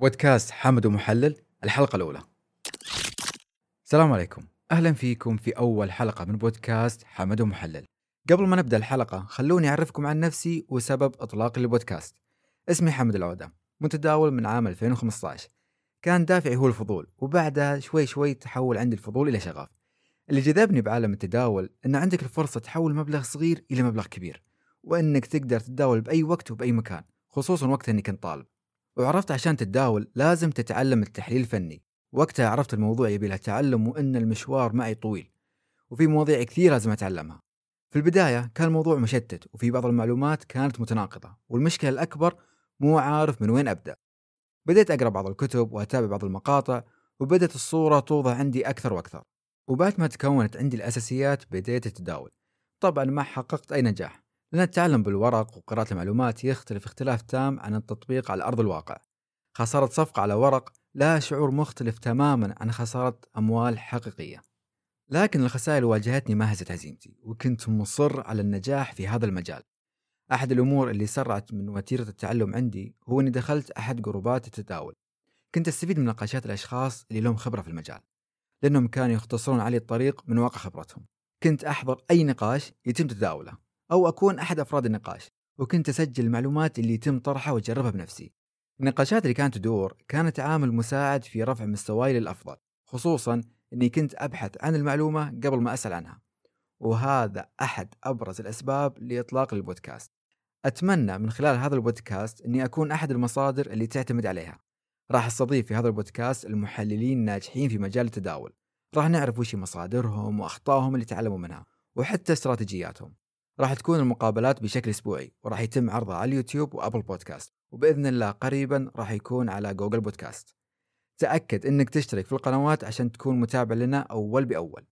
بودكاست حمد ومحلل الحلقة الأولى. السلام عليكم، أهلا فيكم في أول حلقة من بودكاست حمد ومحلل. قبل ما نبدأ الحلقة خلوني أعرفكم عن نفسي وسبب إطلاقي للبودكاست. اسمي حمد العودة، متداول من عام 2015. كان دافعي هو الفضول وبعدها شوي شوي تحول عندي الفضول إلى شغف. اللي جذبني بعالم التداول إن عندك الفرصة تحول مبلغ صغير إلى مبلغ كبير، وإنك تقدر تتداول بأي وقت وبأي مكان، خصوصا وقت إني كنت طالب. وعرفت عشان تتداول لازم تتعلم التحليل الفني. وقتها عرفت الموضوع يبي له تعلم وإن المشوار معي طويل وفي مواضيع كثير لازم أتعلمها. في البداية كان الموضوع مشتت وفي بعض المعلومات كانت متناقضة والمشكلة الأكبر مو عارف من وين أبدأ. بديت أقرأ بعض الكتب وأتابع بعض المقاطع وبدت الصورة توضح عندي أكثر وأكثر. وبعد ما تكونت عندي الأساسيات بديت أتداول. طبعا ما حققت أي نجاح. لأن التعلم بالورق وقراءة المعلومات يختلف اختلاف تام عن التطبيق على أرض الواقع. خسارة صفقة على ورق لها شعور مختلف تماما عن خسارة أموال حقيقية. لكن الخسائر اللي واجهتني ما هزت هزيمتي وكنت مصر على النجاح في هذا المجال. أحد الأمور اللي سرعت من وتيرة التعلم عندي هو أني دخلت أحد جروبات التداول. كنت أستفيد من نقاشات الأشخاص اللي لهم خبرة في المجال لأنهم كانوا يختصرون علي الطريق من واقع خبرتهم. كنت أحضر أي نقاش يتم تداوله. أو أكون أحد أفراد النقاش وكنت أسجل المعلومات اللي يتم طرحها وأجربها بنفسي. النقاشات اللي كانت تدور كانت عامل مساعد في رفع مستواي للأفضل خصوصا أني كنت أبحث عن المعلومة قبل ما أسأل عنها. وهذا أحد أبرز الأسباب لإطلاق البودكاست. أتمنى من خلال هذا البودكاست أني أكون أحد المصادر اللي تعتمد عليها. راح أستضيف في هذا البودكاست المحللين الناجحين في مجال التداول. راح نعرف وش مصادرهم وأخطائهم اللي تعلموا منها وحتى استراتيجياتهم. راح تكون المقابلات بشكل أسبوعي وراح يتم عرضها على اليوتيوب وأبل بودكاست وبإذن الله قريبا راح يكون على جوجل بودكاست. تأكد إنك تشترك في القنوات عشان تكون متابع لنا أول بأول.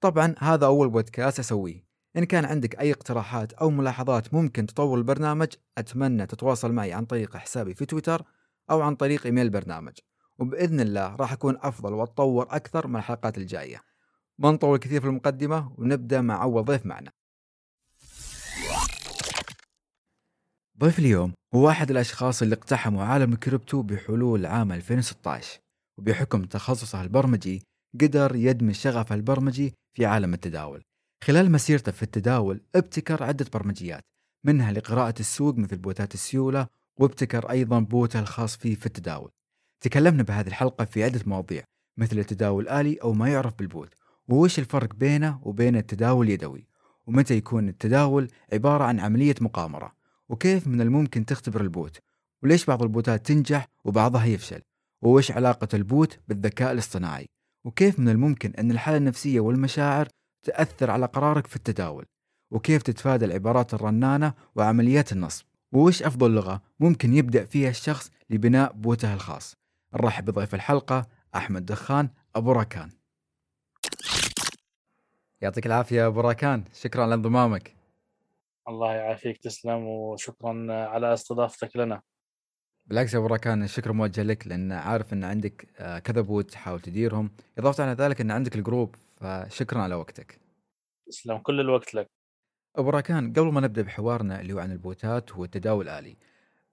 طبعا هذا أول بودكاست أسويه. إن كان عندك أي اقتراحات أو ملاحظات ممكن تطور البرنامج أتمنى تتواصل معي عن طريق حسابي في تويتر أو عن طريق إيميل البرنامج وبإذن الله راح أكون أفضل وأتطور أكثر من الحلقات الجاية. ما نطول كثير في المقدمة ونبدأ مع أول ضيف معنا. ضيف اليوم هو أحد الأشخاص اللي اقتحموا عالم الكريبتو بحلول عام 2016 وبحكم تخصصه البرمجي قدر يدمج شغفه البرمجي في عالم التداول. خلال مسيرته في التداول ابتكر عدة برمجيات منها لقراءة السوق مثل بوتات السيولة وابتكر أيضا بوته الخاص فيه في التداول. تكلمنا بهذه الحلقة في عدة مواضيع مثل التداول الآلي أو ما يعرف بالبوت ووش الفرق بينه وبين التداول اليدوي ومتى يكون التداول عبارة عن عملية مقامرة. وكيف من الممكن تختبر البوت؟ وليش بعض البوتات تنجح وبعضها يفشل؟ وإيش علاقة البوت بالذكاء الاصطناعي؟ وكيف من الممكن أن الحالة النفسية والمشاعر تأثر على قرارك في التداول؟ وكيف تتفادى العبارات الرنانة وعمليات النصب؟ وإيش أفضل لغة ممكن يبدأ فيها الشخص لبناء بوته الخاص؟ نرحب بضيف الحلقة أحمد دخان أبو راكان. يعطيك العافية أبو راكان. شكرا على انضمامك الله يعافيك تسلم وشكرا على استضافتك لنا. بالعكس يا أبو راكان الشكر موجه لك لأن عارف إن عندك آه، كذا بوت تحاول تديرهم. إضافة على ذلك إن عندك ال group فشكرا على وقتك. تسلم كل الوقت لك. أبو راكان قبل ما نبدأ بحوارنا اللي هو عن البوتات والتداول الالي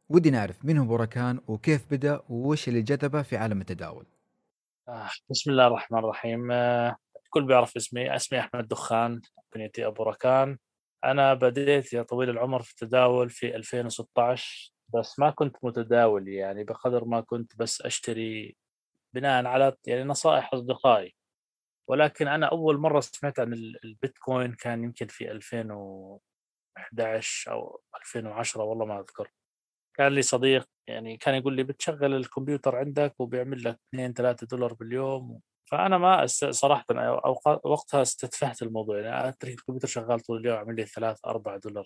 ودي نعرف من هو أبو راكان وكيف بدأ وش اللي جذبه في عالم التداول؟ آه بسم الله الرحمن الرحيم. آه الكل بيعرف اسمي اسمي أحمد دخان كنيتي أبو راكان أنا بديت يا طويل العمر في التداول في 2016 بس ما كنت متداول يعني بقدر ما كنت بس أشتري بناء على يعني نصائح أصدقائي. ولكن أنا أول مرة سمعت عن البيتكوين كان يمكن في 2011 أو 2010 والله ما أذكر. كان لي صديق يعني كان يقول لي بتشغل الكمبيوتر عندك وبيعمل لك 2 3 دولار باليوم فأنا ما صراحة وقتها استتفهت الموضوع يعني أترك الكمبيوتر شغال طول اليوم أعمل لي ثلاث أربع دولار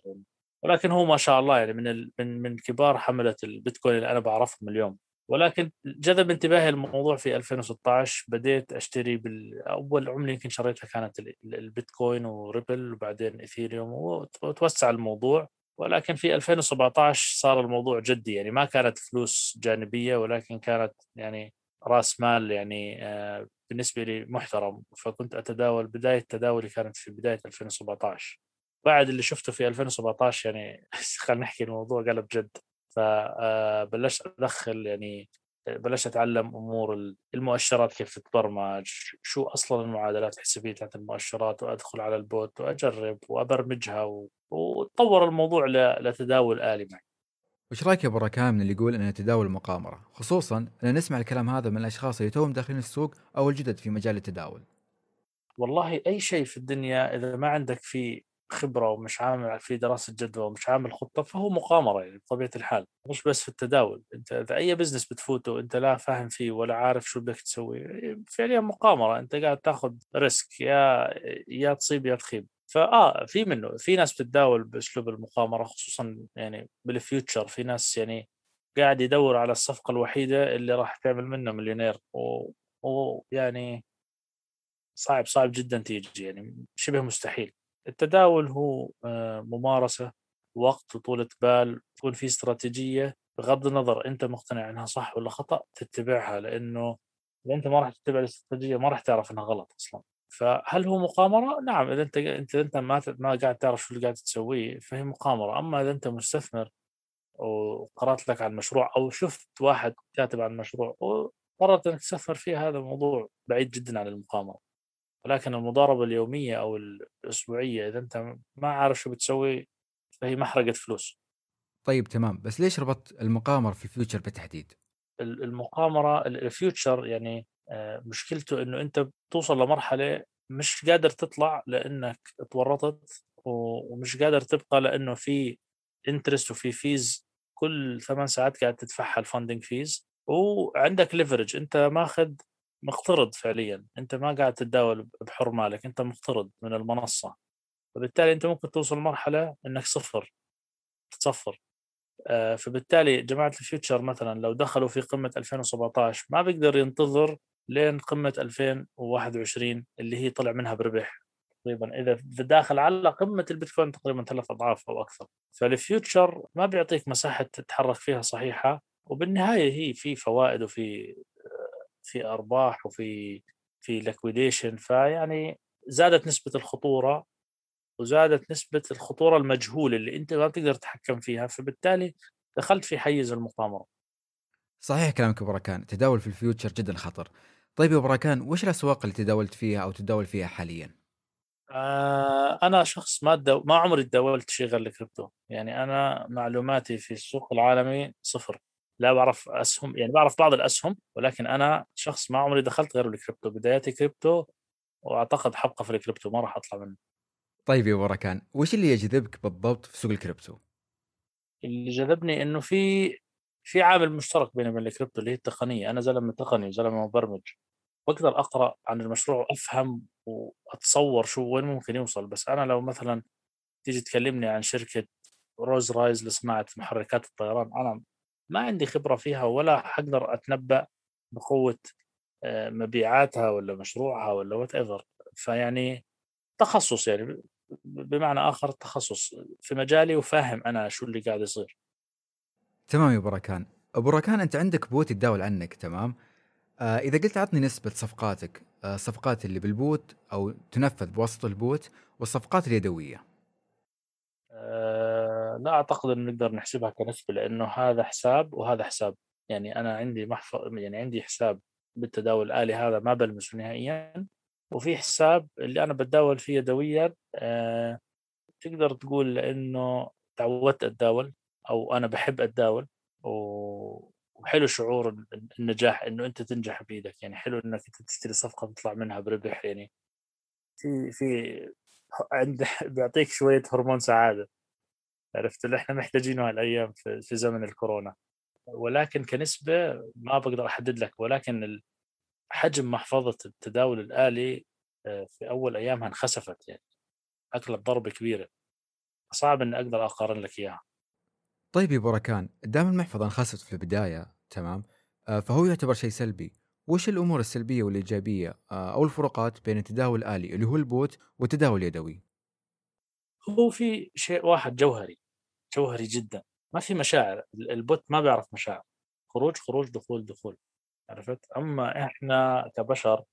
ولكن هو ما شاء الله يعني من من من كبار حملة البيتكوين اللي أنا بعرفهم اليوم. ولكن جذب انتباهي الموضوع في 2016 بديت أشتري باول عملة يمكن شريتها كانت البيتكوين وريبل وبعدين إيثيريوم وتوسع الموضوع. ولكن في 2017 صار الموضوع جدي يعني ما كانت فلوس جانبية ولكن كانت يعني رأس مال يعني آه، بالنسبة لي محترم فكنت أتداول بداية تداولي كانت في بداية 2017 بعد اللي شفته في 2017 يعني خلينا نحكي الموضوع قلب جد فبلشت آه، أدخل يعني بلشت أتعلم أمور المؤشرات كيف تتبرمج شو أصلا المعادلات الحسابية تاعت المؤشرات وأدخل على البوت وأجرب وأبرمجها. وتطور الموضوع. لتداول آلي معي وش رأيك يا أبو من اللي يقول أن تداول مقامره خصوصا أن نسمع الكلام هذا من الأشخاص اللي توهم داخلين السوق أو الجدد في مجال التداول. والله أي شيء في الدنيا إذا ما عندك فيه خبرة ومش عامل في دراسة جدوى ومش عامل خطة فهو مقامرة يعني بطبيعة الحال. مش بس في التداول. أنت إذا أي business بتفوته أنت لا فاهم فيه ولا عارف شو بدك تسوي فعليا مقامرة. أنت قاعد تاخذ risk يا يا تصيب يا تخيب. فآه في منه في ناس بتتداول بأسلوب المقامرة خصوصا يعني بال future في ناس يعني قاعد يدور على الصفقة الوحيدة اللي راح تعمل منه مليونير. ويعني صعب صعب جدا تيجي يعني شبه مستحيل. التداول هو آه، ممارسة وقت وطولة بال تكون في استراتيجية بغض النظر أنت مقتنع أنها صح ولا خطأ تتبعها لأنه إذا أنت ما راح تتبع الاستراتيجية ما راح تعرف أنها غلط أصلا. فهل هو مقامرة؟ نعم إذا أنت أنت أنت ما ما قاعد تعرف شو اللي قاعد تسويه فهي مقامرة أما إذا أنت مستثمر وقرأت لك عن مشروع أو شفت واحد كاتب عن مشروع وقررت أنك تسافر فيه هذا موضوع بعيد جدا عن المقامرة ولكن المضاربة اليومية أو الأسبوعية إذا أنت ما عارف شو بتسوي فهي محرقة فلوس طيب تمام بس ليش ربطت المقامرة في ال future بالتحديد؟ المقامرة ال future يعني مشكلته إنه أنت بتوصل لمرحلة مش قادر تطلع لأنك تورطت ومش قادر تبقى لأنه في interest وفي fees كل ثمان ساعات قاعد تدفعها ال funding fees وعندك leverage أنت ماخذ مقترض فعليا. أنت ما قاعد تتداول بحر مالك. أنت مقترض من المنصة. فبالتالي أنت ممكن توصل مرحله إنك صفر. تصفر آه، فبالتالي جماعة ال future مثلا لو دخلوا في قمة 2017 ما بيقدر ينتظر لين قمة 2021 اللي هي طلع منها بربح تقريبا. إذا داخل على قمة البيتكوين تقريبا ثلاث أضعاف أو أكثر. فال future ما بيعطيك مساحة تتحرك فيها صحيحة وبالنهاية هي في فوائد وفي في أرباح وفي في liquidation فيعني زادت نسبة الخطورة وزادت نسبة الخطورة المجهوله اللي أنت ما بتقدر تتحكم فيها فبالتالي دخلت في حيز المقامرة. صحيح كلامك بركان التداول في ال future جدا خطر. طيب يا بركان وش الأسواق اللي تداولت فيها أو تداول فيها حاليا؟ آه أنا شخص ما دو... ما عمري تداولت شيء غير الكريبتو. يعني أنا معلوماتي في السوق العالمي صفر. لا بعرف أسهم يعني بعرف بعض الأسهم ولكن أنا شخص ما عمري دخلت غير الكريبتو. بداياتي كريبتو وأعتقد حبقى في الكريبتو ما راح أطلع منه. طيب يا بركان وش اللي يجذبك بالضبط في سوق الكريبتو؟ اللي جذبني إنه في في عامل مشترك وبين الكريبتو اللي هي التقنية أنا زلمة تقني وزلمة مبرمج بقدر أقرأ عن المشروع وأفهم وأتصور شو وين ممكن يوصل. بس أنا لو مثلا تيجي تكلمني عن شركة رولز رويس لصناعة محركات الطيران أنا ما عندي خبرة فيها ولا حقدر أتنبأ بقوة آه، مبيعاتها ولا مشروعها ولا whatever فيعني تخصص يعني بمعنى آخر تخصص في مجالي وفاهم أنا شو اللي قاعد يصير. تمام يا بركان أبو ركان أنت عندك bot يتداول عنك تمام؟ آه إذا قلت عطني نسبة صفقاتك آه الصفقات اللي بال bot أو تنفذ بواسطة ال bot والصفقات اليدوية. آه لا أعتقد ان نقدر نحسبها كنسبة لأنه هذا حساب وهذا حساب. يعني أنا عندي محفظ يعني عندي حساب بالتداول الآلي هذا ما بلمسه نهائيا وفي حساب اللي أنا بتداول فيه يدويا. آه تقدر تقول لأنه تعودت أتداول. أو أنا بحب أتداول وحلو شعور النجاح إنه أنت تنجح بإيدك. يعني حلو إنك أنت تشتري صفقة تطلع منها بربح يعني في في عند بيعطيك شوية هرمون سعادة. عرفت؟ اللي إحنا محتاجينه هالأيام في, في زمن الكورونا. ولكن كنسبة ما بقدر أحدد لك ولكن حجم محفظة التداول الآلي آه، في أول أيامها انخسفت يعني اكلت ضربه كبيرة. صعب إني أقدر أقارن لك إياها. طيب يا بركان دام المحفظه انخسفت في البداية تمام؟ آه، فهو يعتبر شيء سلبي. وش الأمور السلبية والإيجابية آه، أو الفروقات بين التداول الآلي اللي هو ال bot والتداول اليدوي؟ هو في شيء واحد جوهري جوهري جدا. ما في مشاعر ال bot ما بيعرف مشاعر. خروج خروج دخول دخول. عرفت؟ أما إحنا كبشر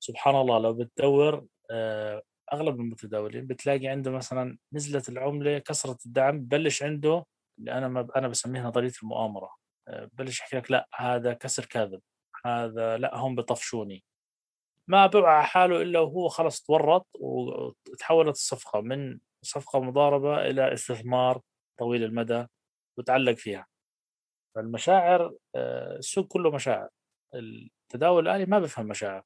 سبحان الله لو بتدور آه، أغلب المتداولين بتلاقي عنده مثلا نزلت العملة كسرت الدعم ببلش عنده أنا ما أنا بسميها نظرية المؤامرة. آه، بلش يحكي لك لا هذا كسر كاذب هذا لا هم بطفشوني ما بوعى حاله إلا وهو خلص تورط وتحولت الصفقة من صفقة مضاربة إلى استثمار طويل المدى وتعلق فيها. فالمشاعر آه، السوق كله مشاعر. التداول الآلي ما بفهم مشاعر.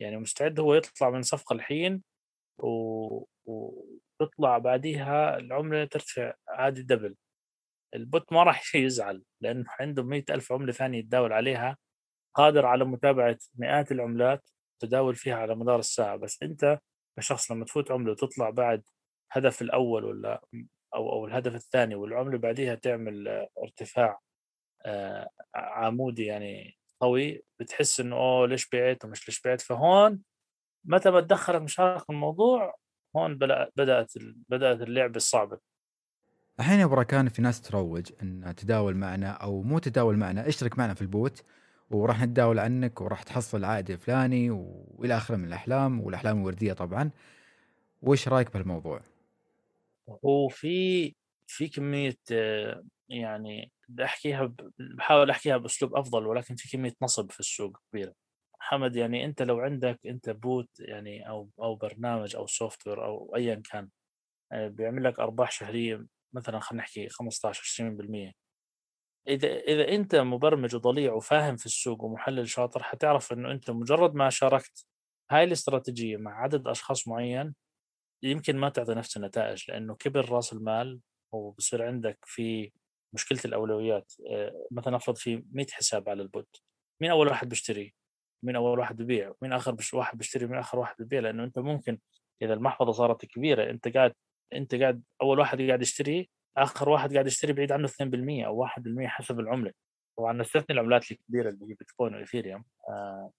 يعني مستعد هو يطلع من صفقة الحين و... وتطلع بعديها العملة ترتفع عادي دبل البوت ما راح يزعل لأنه عنده مئة ألف عملة ثانية يتداول عليها قادر على متابعة مئات العملات تداول فيها على مدار الساعة. بس أنت كشخص لما تفوت عملة وتطلع بعد هدف الأول ولا أو أو الهدف الثاني والعملة بعديها تعمل ارتفاع آه، عمودي يعني قوي بتحس إنه أوه ليش بعت ومش ليش بعت؟ فهون متى ما تدخلت مشاركه الموضوع هون بدأت بدأت اللعبة الصعبه الحين يا بركان في ناس تروج إن تداول معنا أو مو تداول معنا اشترك معنا في البوت وراح نتداول عنك وراح تحصل عائد الفلاني وإلى آخره من الأحلام والأحلام الوردية طبعا. وش رأيك بهالموضوع؟ هو في في كمية يعني بدي احكيها بحاول أحكيها بأسلوب أفضل ولكن في كمية نصب في السوق كبيرة. حمد يعني أنت لو عندك أنت bot يعني أو أو برنامج أو software أو ايا كان آه، بيعمل لك أرباح شهرية مثلا خلينا نحكي 15 20% إذا إذا أنت مبرمج وضليع وفاهم في السوق ومحلل شاطر حتعرف إنه أنت مجرد ما شاركت هاي الاستراتيجية مع عدد أشخاص معين يمكن ما تعطي نفس النتائج لأنه كبر رأس المال وبصير عندك في مشكلة الأولويات. آه، مثلا أفرض في 100 حساب على ال bot مين أول واحد بيشتري مين أول واحد ببيع مين آخر بش واحد بيشتري مين آخر واحد ببيع لأنه أنت ممكن إذا المحفظة صارت كبيرة أنت قاعد أنت قاعد أول واحد قاعد يشتري آخر واحد قاعد يشتري بعيد عنه 2% أو 1% حسب العملة. طبعا نستثني العملات الكبيرة اللي هي بيتكوين وايثيريوم آه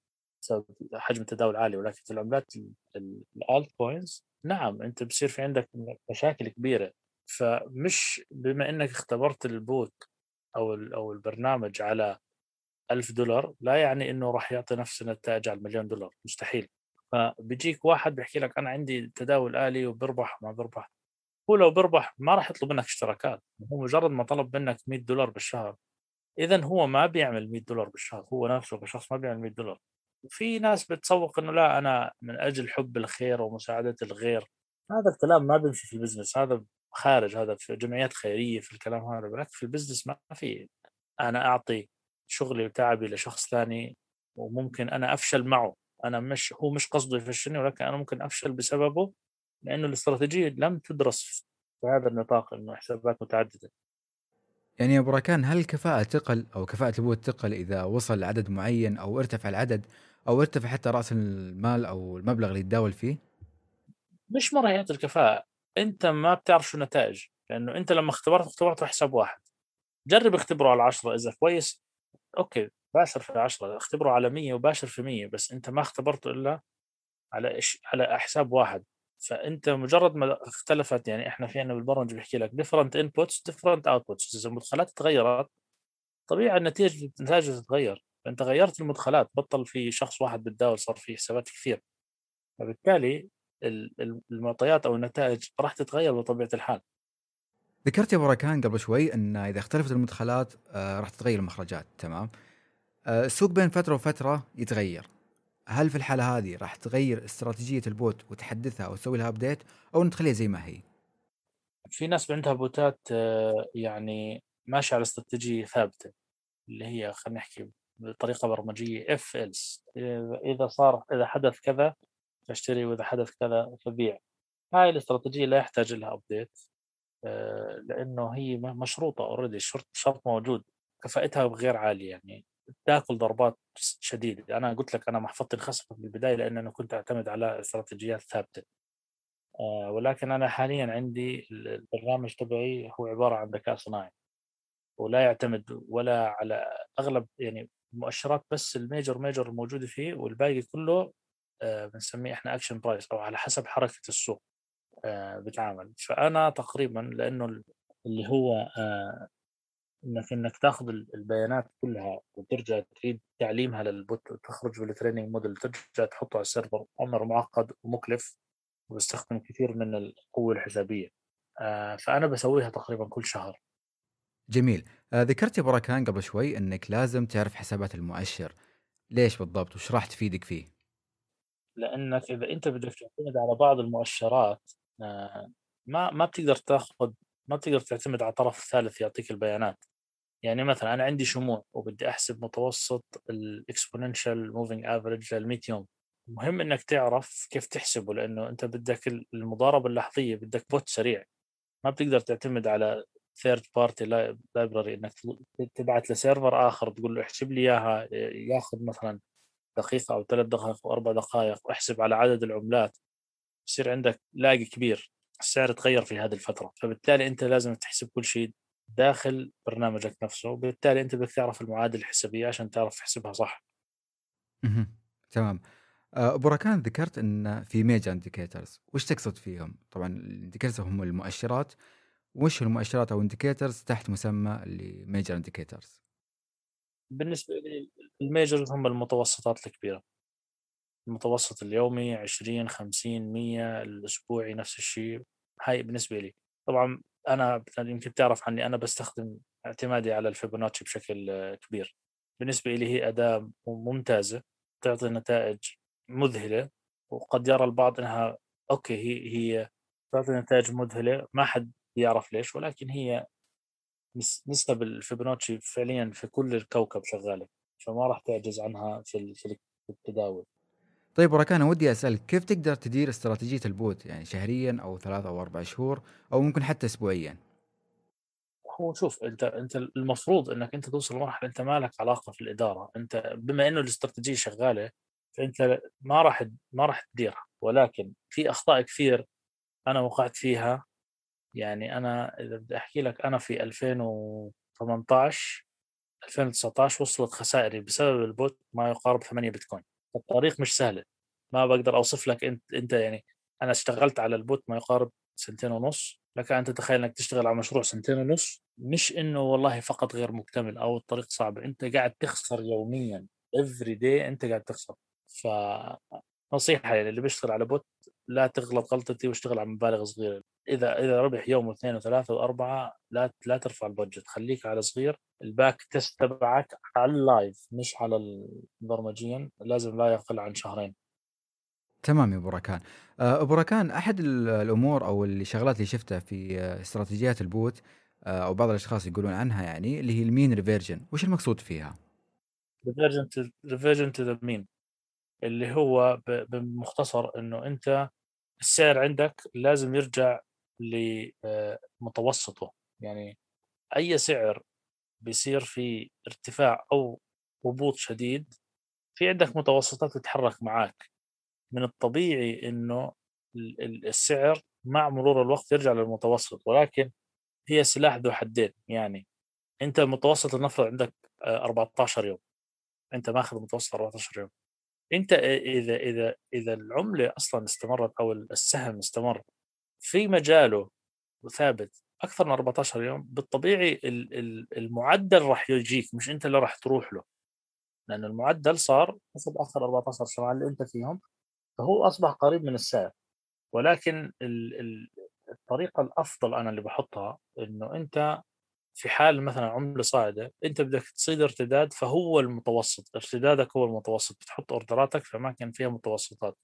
حجم التداول عالي ولكن في العملات ال altcoins نعم أنت بصير في عندك مشاكل كبيرة. فمش بما إنك اختبرت ال bot أو أو البرنامج على ألف دولار لا يعني إنه راح يعطي نفس النتائج على المليون دولار مستحيل. فبيجيك واحد بيحكي لك أنا عندي تداول آلي وبربح وما بربح. هو لو بربح ما راح يطلب منك اشتراكات هو مجرد ما طلب منك 100 دولار بالشهر. اذا هو ما بيعمل 100 دولار بالشهر هو نفسه كشخص ما بيعمل 100 دولار. في ناس بتسوق إنه لا أنا من أجل حب الخير ومساعدة الغير. هذا الكلام ما بيمشي في البزنس هذا خارج هذا في جمعيات خيرية في الكلام هذا ولكن في ال business ما في. أنا أعطي شغلي وتعبي لشخص ثاني وممكن أنا أفشل معه. أنا مش هو مش قصده يفشلني ولكن أنا ممكن أفشل بسببه لأنه الاستراتيجية لم تدرس في هذا النطاق إنه حسابات متعددة. يعني يا بركان هل الكفاءة تقل أو كفاءة ال bot تقل إذا وصل لعدد معين أو ارتفع العدد أو ارتفع حتى رأس المال أو المبلغ اللي يتداول فيه؟ مش مرة الكفاءة. أنت ما بتعرف شو النتائج لأنه أنت لما اختبرت اختبرت حساب واحد. جرب اختبره على 10 إذا كويس okay باشر في 10 اختبره على 100 وباشر في 100 بس أنت ما اختبرته إلا على إش على حساب واحد. فأنت مجرد ما اختلفت يعني إحنا في عندنا بالبرمجة بيحكي لك different inputs different outputs إذا المدخلات تغيرت طبيعي النتيجة النتائج تتغير. فأنت غيرت المدخلات بطل في شخص واحد بتداول صار في حسابات كثير. فبالتالي المعطيات أو النتائج راح تتغير بطبيعة الحال. ذكرت يا بركان قبل شوي إن إذا اختلفت المدخلات آه، راح تتغير المخرجات تمام؟ آه، السوق بين فترة وفترة يتغير. هل في الحالة هذه راح تغير استراتيجية البوت وتحدثها أو تسوي لها update أو نخليها زي ما هي؟ في ناس عندها بوتات آه، يعني ماشية على استراتيجية ثابتة اللي هي خلينا نحكي بطريقة برمجية if else اذا صار إذا حدث كذا فاشتري وإذا حدث كذا فبيع هاي الاستراتيجية لا يحتاج لها update لأنه هي مشروطة already الشرط شرط موجود. كفاءتها غير عاليه يعني. تاكل ضربات شديدة. أنا قلت لك أنا محفظتي انخسفت في البداية لأن أنا كنت أعتمد على استراتيجيات ثابتة. آه ولكن أنا حاليا عندي البرنامج تبعي هو عبارة عن ذكاء صناعي. ولا يعتمد ولا على أغلب يعني مؤشرات بس ال major major الموجودة فيه والباقي كله آه بنسميه إحنا action price أو على حسب حركة السوق. آه بتعامل فأنا تقريبا لأنه اللي هو آه إنك إنك تاخذ البيانات كلها وترجع تعيد تعليمها للبوت وتخرج بال training model ترجع تحطه على السيرفر أمر معقد ومكلف وبستخدم كثير من القوة الحسابية. آه فأنا بسويها تقريبا كل شهر. جميل. آه، ذكرت يا بركان قبل شوي إنك لازم تعرف حسابات المؤشر. ليش بالضبط؟ وش راح تفيدك فيه؟ لأنك إذا أنت بدك تعتمد على بعض المؤشرات آه، ما ما بتقدر تاخذ ما بتقدر تعتمد على طرف ثالث يعطيك البيانات. يعني مثلا أنا عندي شموع وبدي أحسب متوسط ال exponential moving average لل 100 يوم. مهم إنك تعرف كيف تحسبه لأنه أنت بدك المضاربة اللحظية بدك بوت سريع. ما بتقدر تعتمد على third party library إنك تبعت لسيرفر آخر تقول له احسب لي إياها ياخذ مثلا دقيقة أو ثلاث دقائق أو أربع دقائق واحسب على عدد العملات. يصير عندك لاقي كبير السعر تغير في هذه الفترة فبالتالي أنت لازم تحسب كل شيء داخل برنامجك نفسه وبالتالي أنت بدك تعرف المعادلة الحسابية عشان تعرف تحسبها صح. تمام. آه، أبو ركان ذكرت إن في major indicators وش تقصد فيهم؟ طبعا ال indicators هم المؤشرات وش المؤشرات أو indicators تحت مسمى اللي major indicators بالنسبة لي ال majors هم المتوسطات الكبيرة. المتوسط اليومي 20 50 100 الأسبوعي نفس الشيء. هاي بالنسبة لي. طبعا أنا يمكن تعرف عني أنا بستخدم اعتمادي على الفيبوناتشي بشكل كبير. بالنسبة لي هي أداة ممتازة تعطي نتائج مذهلة وقد يرى البعض أنها okay هي هي تعطي نتائج مذهلة. ما حد يعرف ليش ولكن هي نسب الفيبوناتشي فعليا في كل الكوكب شغالة. فما راح تعجز عنها في في التداول. طيب أبو ركان ودي أسألك كيف تقدر تدير استراتيجية البوت؟ يعني شهريا أو ثلاثة أو أربع شهور أو ممكن حتى اسبوعيا؟ هو شوف أنت أنت المفروض إنك أنت توصل لمرحلة أنت ما لك علاقة في الإدارة. أنت بما إنه الاستراتيجية شغالة فأنت ما راح ما راح تديرها. ولكن في أخطاء كثير أنا وقعت فيها. يعني أنا إذا بدي أحكي لك أنا في 2018 2019 وصلت خسائري بسبب البوت ما يقارب 8 بيتكوين. الطريق مش سهله ما بقدر أوصف لك انت إنت يعني أنا اشتغلت على البوت ما يقارب سنتين ونص لك أن تتخيل إنك تشتغل على مشروع سنتين ونص مش إنه والله فقط غير مكتمل أو الطريق صعب إنت قاعد تخسر يوميا every day إنت قاعد تخسر. ف نصيحة يعني اللي بيشتغل على بوت لا تغلط غلطتي واشتغل على مبالغ صغيرة. إذا إذا ربح يوم واثنين وثلاثة وأربعة لا لا ترفع ال budget خليك على صغير. ال back test تبعك على ال live مش على البرمجيا لازم لا يقل عن شهرين. تمام يا أبو ركان. آه، أبو ركان أحد الأمور أو الشغلات اللي شفتها في آه، استراتيجيات البوت آه، أو بعض الأشخاص يقولون عنها يعني اللي هي ال mean reversion. وش المقصود فيها؟ reversion reversion to the mean. اللي هو بمختصر إنه أنت السعر عندك لازم يرجع لمتوسطه يعني أي سعر بيصير في ارتفاع أو هبوط شديد في عندك متوسطات تتحرك معك من الطبيعي إنه السعر مع مرور الوقت يرجع للمتوسط ولكن هي سلاح ذو حدين. يعني أنت المتوسط لنفرض عندك 14 يوم. أنت ماخذ متوسط 14 يوم. أنت إذا إذا إذا العملة أصلا استمرت أو السهم استمر في مجاله وثابت أكثر من 14 يوم بالطبيعي المعدل راح يجيك مش أنت اللي راح تروح له. لأن المعدل صار حسب اخر 14 شهر اللي أنت فيهم فهو أصبح قريب من السعر. ولكن الطريقة الأفضل أنا اللي بحطها إنه أنت في حال مثلا عملة صاعدة أنت بدك تصيد ارتداد فهو المتوسط ارتدادك هو المتوسط بتحط أوردراتك في اماكن فيها متوسطات.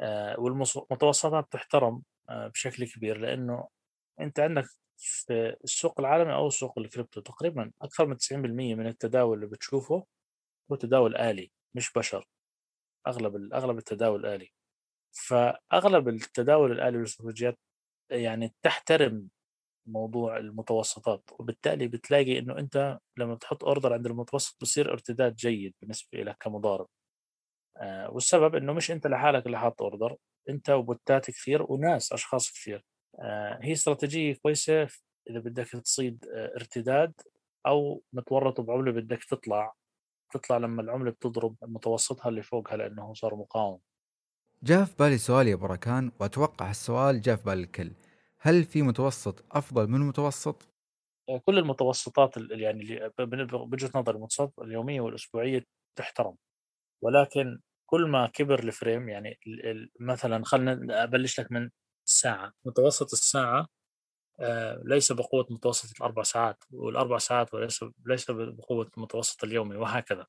آه والمتوسطات تحترم آه بشكل كبير لأنه أنت عندك في السوق العالمي أو سوق الكريبتو تقريبا أكثر من 90% من التداول اللي بتشوفه هو تداول آلي مش بشر. أغلب أغلب التداول آلي. فأغلب التداول الآلي والإستراتيجيات يعني تحترم موضوع المتوسطات وبالتالي بتلاقي إنه أنت لما بتحط order عند المتوسط بصير ارتداد جيد بالنسبة لك كمضارب. آه والسبب إنه مش أنت لحالك اللي حاط order أنت وبوتات كثير وناس أشخاص كثير. آه هي استراتيجية كويسة إذا بدك تصيد آه ارتداد أو متورط بعملة بدك تطلع تطلع لما العملة بتضرب متوسطها اللي فوقها لأنه صار مقاوم. جاء في بالي سؤال يا بركان وأتوقع السؤال جاء في بال الكل. هل في متوسط أفضل من المتوسط؟ آه، كل المتوسطات اللي يعني اللي بوجهة نظري المتوسطات اليومية والأسبوعية تحترم. ولكن كل ما كبر الفريم يعني مثلا خلينا أبلش لك من الساعة متوسط الساعة آه، ليس بقوة متوسط الأربع ساعات والأربع ساعات وليس ليس بقوة المتوسط اليومي وهكذا.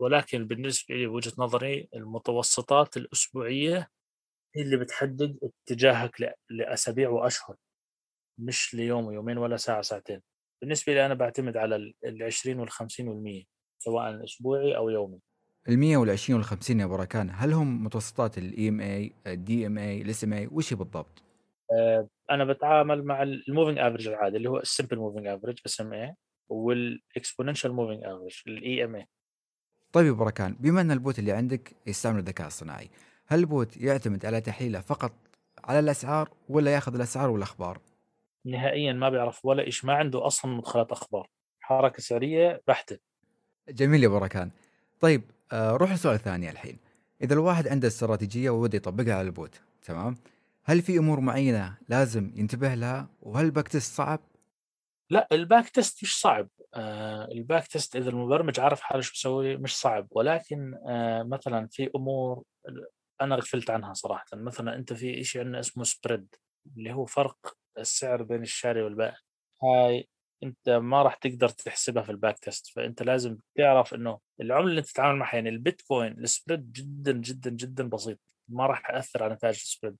ولكن بالنسبة لي بوجهة نظري المتوسطات الأسبوعية هي اللي بتحدد اتجاهك ل- لأسابيع وأشهر مش ليوم ويومين ولا ساعة ساعتين. بالنسبة لي أنا بعتمد على ال- العشرين والخمسين والمية سواء أسبوعي أو يومي. ال 100 وال 20 وال 50 يا بركان هل هم متوسطات ال EMA ال DMA ال SMA وش بالضبط؟ آه، أنا بتعامل مع ال moving average العادي اللي هو ال simple moving average SMA وال exponential moving average ال EM اي طيب يا بركان بما إن ال bot اللي عندك يستعمل الذكاء الصناعي هل ال bot يعتمد على تحليله فقط على الأسعار ولا يأخذ الأسعار والأخبار؟ نهائيا ما بيعرف ولا شيء ما عنده أصلا مدخلات أخبار. حركة سعريه بحتة. جميل يا بركان. طيب آه روح لسؤال ثاني الحين. إذا الواحد عنده استراتيجية وودي يطبقها على ال bot تمام؟ هل في أمور معينة لازم ينتبه لها؟ وهل ال backtest صعب؟ لا ال backtest مش صعب. آه ال backtest إذا المبرمج عارف حاله شو بيسوي مش صعب. ولكن آه مثلا في أمور أنا غفلت عنها صراحة. مثلا أنت في شيء عندنا اسمه spread اللي هو فرق السعر بين الشاري والبائع. هاي أنت ما راح تقدر تحسبها في ال backtest. فأنت لازم تعرف إنه العملة اللي تتعامل معها يعني البيتكوين ال spread جدا جدا جدا بسيط. ما راح يأثر على نتائج ال spread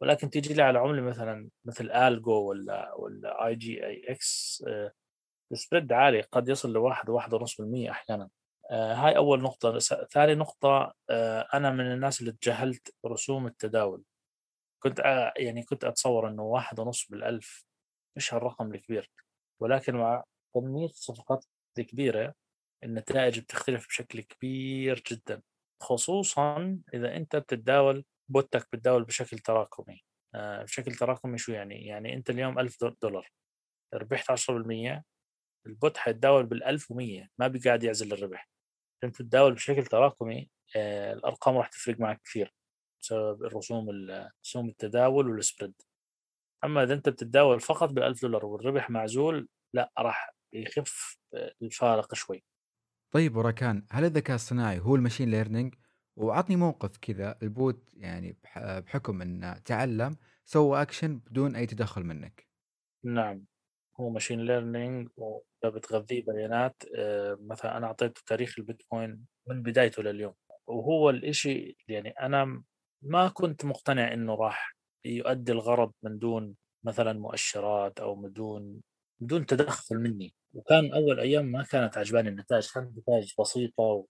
ولكن تيجي لي على عملة مثلا مثل ALGO ولا ولا AGIX ال spread عالي قد يصل لواحد واحد ونص بالمية أحيانا. هاي أول نقطة. س- ثاني نقطة آه أنا من الناس اللي تجاهلت رسوم التداول. كنت آه يعني كنت أتصور إنه واحد ونص بالألف مش هالرقم الكبير. ولكن مع كمية الصفقات الكبيرة النتائج بتختلف بشكل كبير جدا. خصوصا إذا أنت بتتداول bot ك بتداول بشكل تراكمي. آه بشكل تراكمي شو يعني؟ يعني أنت اليوم 1000 دولار. ربحت 10% ال bot حيتداول بال 1100 ما بيقعد يعزل الربح. انت تتداول بشكل تراكمي آه الأرقام راح تفرق معك كثير بسبب الرسوم ال- رسوم التداول وال spread. أما إذا أنت بتتداول فقط بال 1000 دولار والربح معزول لا راح يخف آه، الفارق شوي. طيب بركان هل الذكاء الصناعي هو ال machine learning؟ وعطني موقف كذا ال bot يعني بح- بحكم إنه تعلم سوى أكشن بدون أي تدخل منك. نعم. هو machine learning وبتغذيه بيانات آه، مثلا أنا أعطيته تاريخ البيتكوين من بدايته لليوم. وهو الإشي يعني أنا ما كنت مقتنع إنه راح يؤدي الغرض من دون مثلا مؤشرات أو من دون بدون تدخل مني. وكان أول أيام ما كانت عجباني النتائج كانت نتائج بسيطة.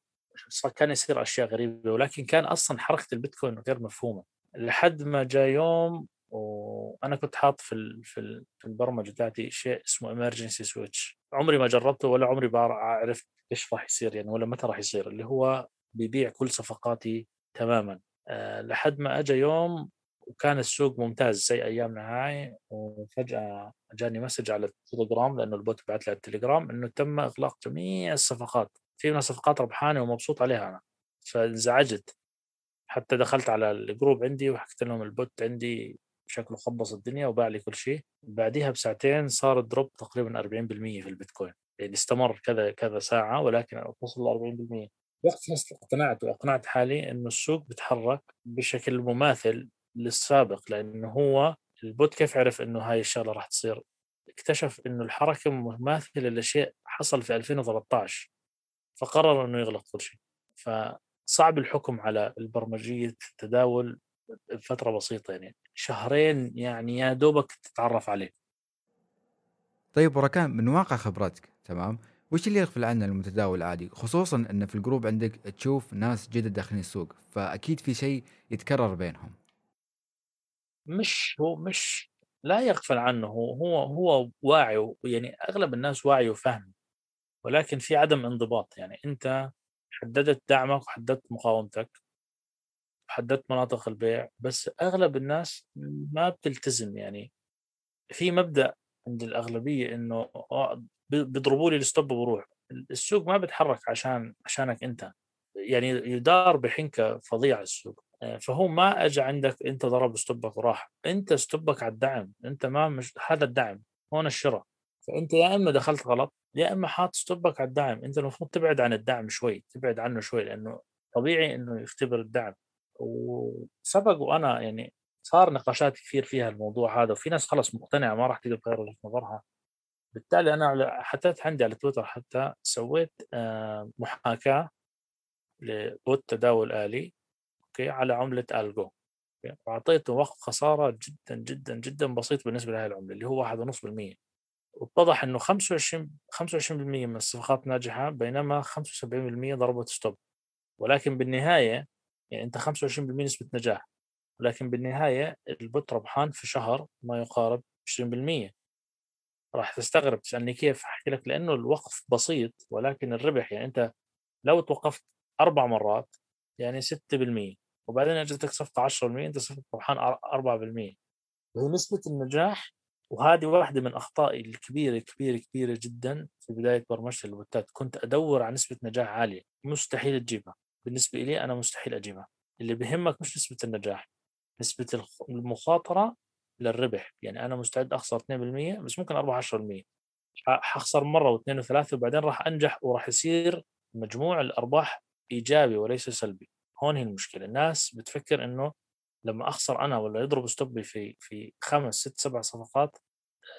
كان يصير أشياء غريبة. ولكن كان أصلا حركة البيتكوين غير مفهومة. لحد ما جاء يوم وأنا كنت حاط في ال- في ال- في البرمجة بتاعتي شيء اسمه emergency switch. عمري ما جربته ولا عمري عرفت إيش راح يصير يعني ولا متى راح يصير اللي هو بيبيع كل صفقاتي تماما. أه لحد ما أجى يوم وكان السوق ممتاز زي أيامنا هاي وفجأة جاني message على التليجرام لأنه ال bot بعت لي على التليجرام إنه تم إغلاق جميع الصفقات. في منها صفقات ربحانة ومبسوط عليها أنا. فانزعجت. حتى دخلت على ال group عندي وحكيت لهم ال bot عندي شكله خبص الدنيا وباع لي كل شيء. بعديها بساعتين صار ال drop تقريبا 40% في البيتكوين. يعني استمر كذا كذا ساعة ولكن وصل ل 40% وقتها اقتنعت واقنعت حالي إنه السوق بيتحرك بشكل مماثل للسابق لأنه هو ال bot كيف عرف إنه هاي الشغلة راح تصير؟ اكتشف إنه الحركة مماثلة لشيء حصل في 2013 فقرر إنه يغلق كل شيء. فصعب الحكم على البرمجية التداول بفترة بسيطة يعني. شهرين يعني يا دوبك تتعرف عليه. طيب بركان من واقع خبرتك تمام؟ وش اللي يغفل عنه المتداول العادي؟ خصوصا إن في ال group عندك تشوف ناس جدد داخلين السوق فأكيد في شيء يتكرر بينهم. مش هو مش لا يغفل عنه هو هو هو واعي يعني أغلب الناس واعي وفاهم ولكن في عدم انضباط يعني أنت حددت دعمك وحددت مقاومتك. وحددت مناطق البيع بس أغلب الناس ما بتلتزم يعني. في مبدأ عند الأغلبية إنه آه، بي- بيضربوا لي الستوب وبروح. السوق ما بيتحرك عشان عشانك أنت. يعني يدار بحنكه فظيعه السوق. آه، فهو ما اجى عندك أنت ضرب stop ك وراح. أنت stop ك على الدعم. أنت ما مش هذا الدعم. هون الشراء. فأنت يا إما دخلت غلط يا إما حاط stop ك على الدعم. أنت المفروض تبعد عن الدعم شوي تبعد عنه شوي لأنه طبيعي إنه يختبر الدعم. وسبق وأنا يعني صار نقاشات كثير فيها الموضوع هذا وفي ناس خلص مقتنعة ما راح تقدر تغير وجهة نظرها. بالتالي أنا حطيت عندي على تويتر حتى سويت آه، محاكاة ل bot تداول آلي أوكي على عملة ALGO وأعطيته وقت خسارة جدا جدا جدا بسيط بالنسبة لهذه العملة اللي هو 1.5% واتضح إنه 25 25% من الصفقات ناجحة بينما 75% ضربت stop ولكن بالنهاية يعني أنت 25% نسبة نجاح ولكن بالنهاية ال bot ربحان في شهر ما يقارب 20% راح تستغرب تسألني كيف؟ أحكي لك لأنه الوقف بسيط ولكن الربح يعني أنت لو توقفت أربع مرات يعني 6% وبعدين اجتك صفقة 10% أنت صفقة ربحان 4% وهي نسبة النجاح وهذه واحدة من أخطائي الكبيرة كبيرة كبيرة جدا في بداية برمجة البوتات كنت أدور على نسبة نجاح عالية مستحيل تجيبها. بالنسبة لي أنا مستحيل أجيبها. اللي بهمك مش نسبة النجاح نسبة المخاطرة للربح. يعني أنا مستعد أخسر 2% بس ممكن اربح 10% حخسر مرة واثنين وثلاثة وبعدين راح أنجح وراح يصير مجموع الأرباح إيجابي وليس سلبي. هون هي المشكلة. الناس بتفكر إنه لما أخسر أنا ولا يضرب stop ي في في خمس ست سبع صفقات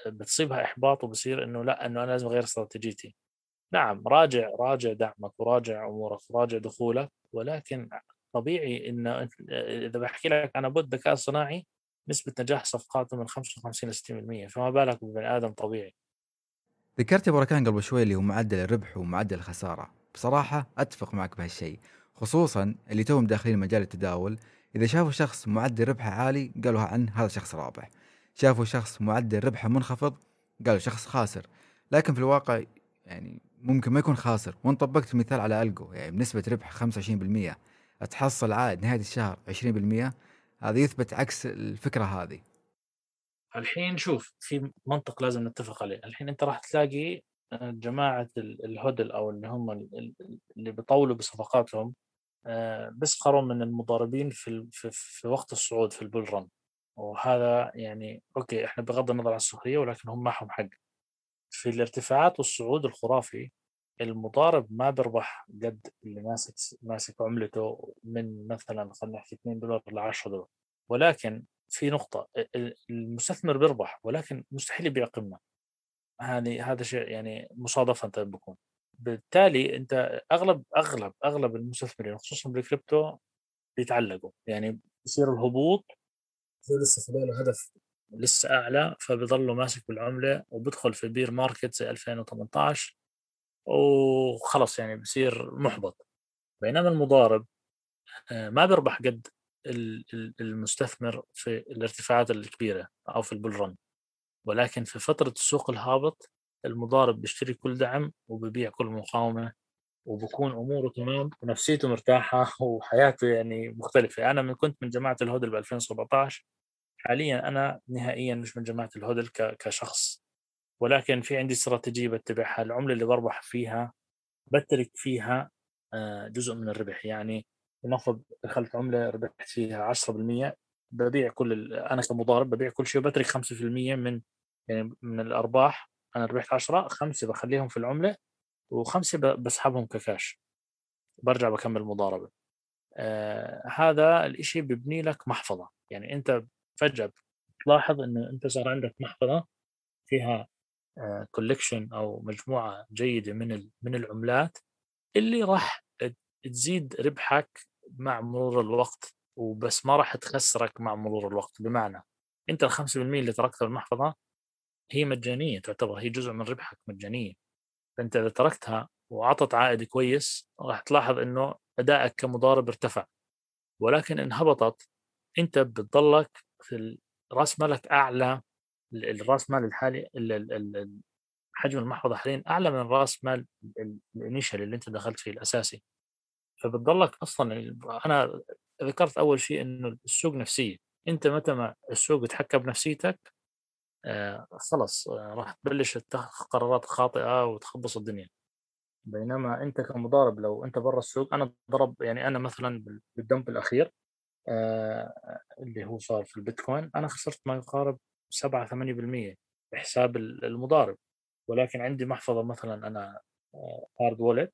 بتصيبها إحباط وبصير إنه لا إنه أنا لازم أغير استراتيجيتي. نعم راجع راجع دعمك وراجع أمورك وراجع دخولك ولكن طبيعي انه إذا بحكي لك أنا bot ذكاء صناعي نسبة نجاح صفقاته من 55 ل 60% فما بالك ببني آدم طبيعي. ذكرت يا بركان قبل شوي اللي هو معدل الربح ومعدل الخسارة. بصراحة أتفق معك بهالشيء خصوصا اللي توهم داخلين مجال التداول إذا شافوا شخص معدل ربحه عالي قالوا عنه هذا شخص رابح شافوا شخص معدل ربحه منخفض قالوا شخص خاسر. لكن في الواقع يعني ممكن ما يكون خاسر. وان طبقت المثال على الجو يعني بنسبة ربح 25% تحصل عائد نهاية الشهر 20% هذا يثبت عكس الفكرة هذه. الحين شوف في منطق لازم نتفق عليه. الحين أنت راح تلاقي آه، جماعة الهدل أو اللي هم اللي بيطولوا بصفقاتهم آه، بيسخروا من المضاربين في, في وقت الصعود في البول رن. وهذا يعني أوكي إحنا بغض النظر عن السخرية ولكن هم معهم حق. في الارتفاعات والصعود الخرافي المضارب ما بيربح قد اللي ماسك ماسك عملته من مثلا خلينا نحكي 2 دولار ل 10 دولار. ولكن في نقطة المستثمر بيربح ولكن مستحيل يبيع قمة. هذه هذا شيء يعني مصادفة بكون. بالتالي أنت أغلب أغلب أغلب المستثمرين خصوصا بالكريبتو بيتعلقوا. يعني بصير الهبوط. في باله هدف لسه أعلى فبيضلوا ماسك بالعملة وبدخل في bear market زي 2018 وخلص يعني بصير محبط. بينما المضارب آه، ما بيربح قد المستثمر في الارتفاعات الكبيرة أو في البول رن ولكن في فترة السوق الهابط المضارب بيشتري كل دعم وبيبيع كل مقاومة وبكون أموره تمام ونفسيته مرتاحة وحياته يعني مختلفة. أنا من كنت من جماعة الهدل ب 2017 حاليا أنا نهائيا مش من جماعة الهدل كشخص ولكن في عندي استراتيجية بتبعها العملة اللي بربح فيها بترك فيها آه، جزء من الربح. يعني لنفرض دخلت عملة ربحت فيها 10% ببيع كل أنا كمضارب ببيع كل شيء وبترك 5% من يعني من الأرباح. أنا ربحت 10 خمسة بخليهم في العملة وخمسة بسحبهم ككاش. برجع بكمل مضاربة. آه هذا الإشي ببني لك محفظة. يعني أنت فجاه تلاحظ إنه أنت صار عندك محفظة فيها كولكشن آه أو مجموعة جيدة من من العملات اللي راح تزيد ربحك مع مرور الوقت وبس ما راح تخسرك مع مرور الوقت. بمعنى أنت ال 5% اللي تركتها بالمحفظه هي مجانية تعتبر هي جزء من ربحك مجانية. فأنت إذا تركتها وعطت عائد كويس راح تلاحظ إنه أدائك كمضارب ارتفع. ولكن إن هبطت أنت بتضلك في راس مالك أعلى الراس مال الحالي حجم المحفظة حاليا أعلى من راس مال الإنيشال اللي أنت دخلت فيه الأساسي. فبتضلك أصلا أنا ذكرت أول شيء إنه السوق نفسية. أنت متى ما السوق يتحكم بنفسيتك آه خلص آه راح تبلش تتخذ قرارات خاطئة وتخبص الدنيا. بينما أنت كمضارب لو أنت برا السوق أنا ضرب يعني أنا مثلا بال dump الأخير اللي هو صار في البيتكوين أنا خسرت ما يقارب 7 8% بحساب المضارب. ولكن عندي محفظة مثلا أنا hard آه، wallet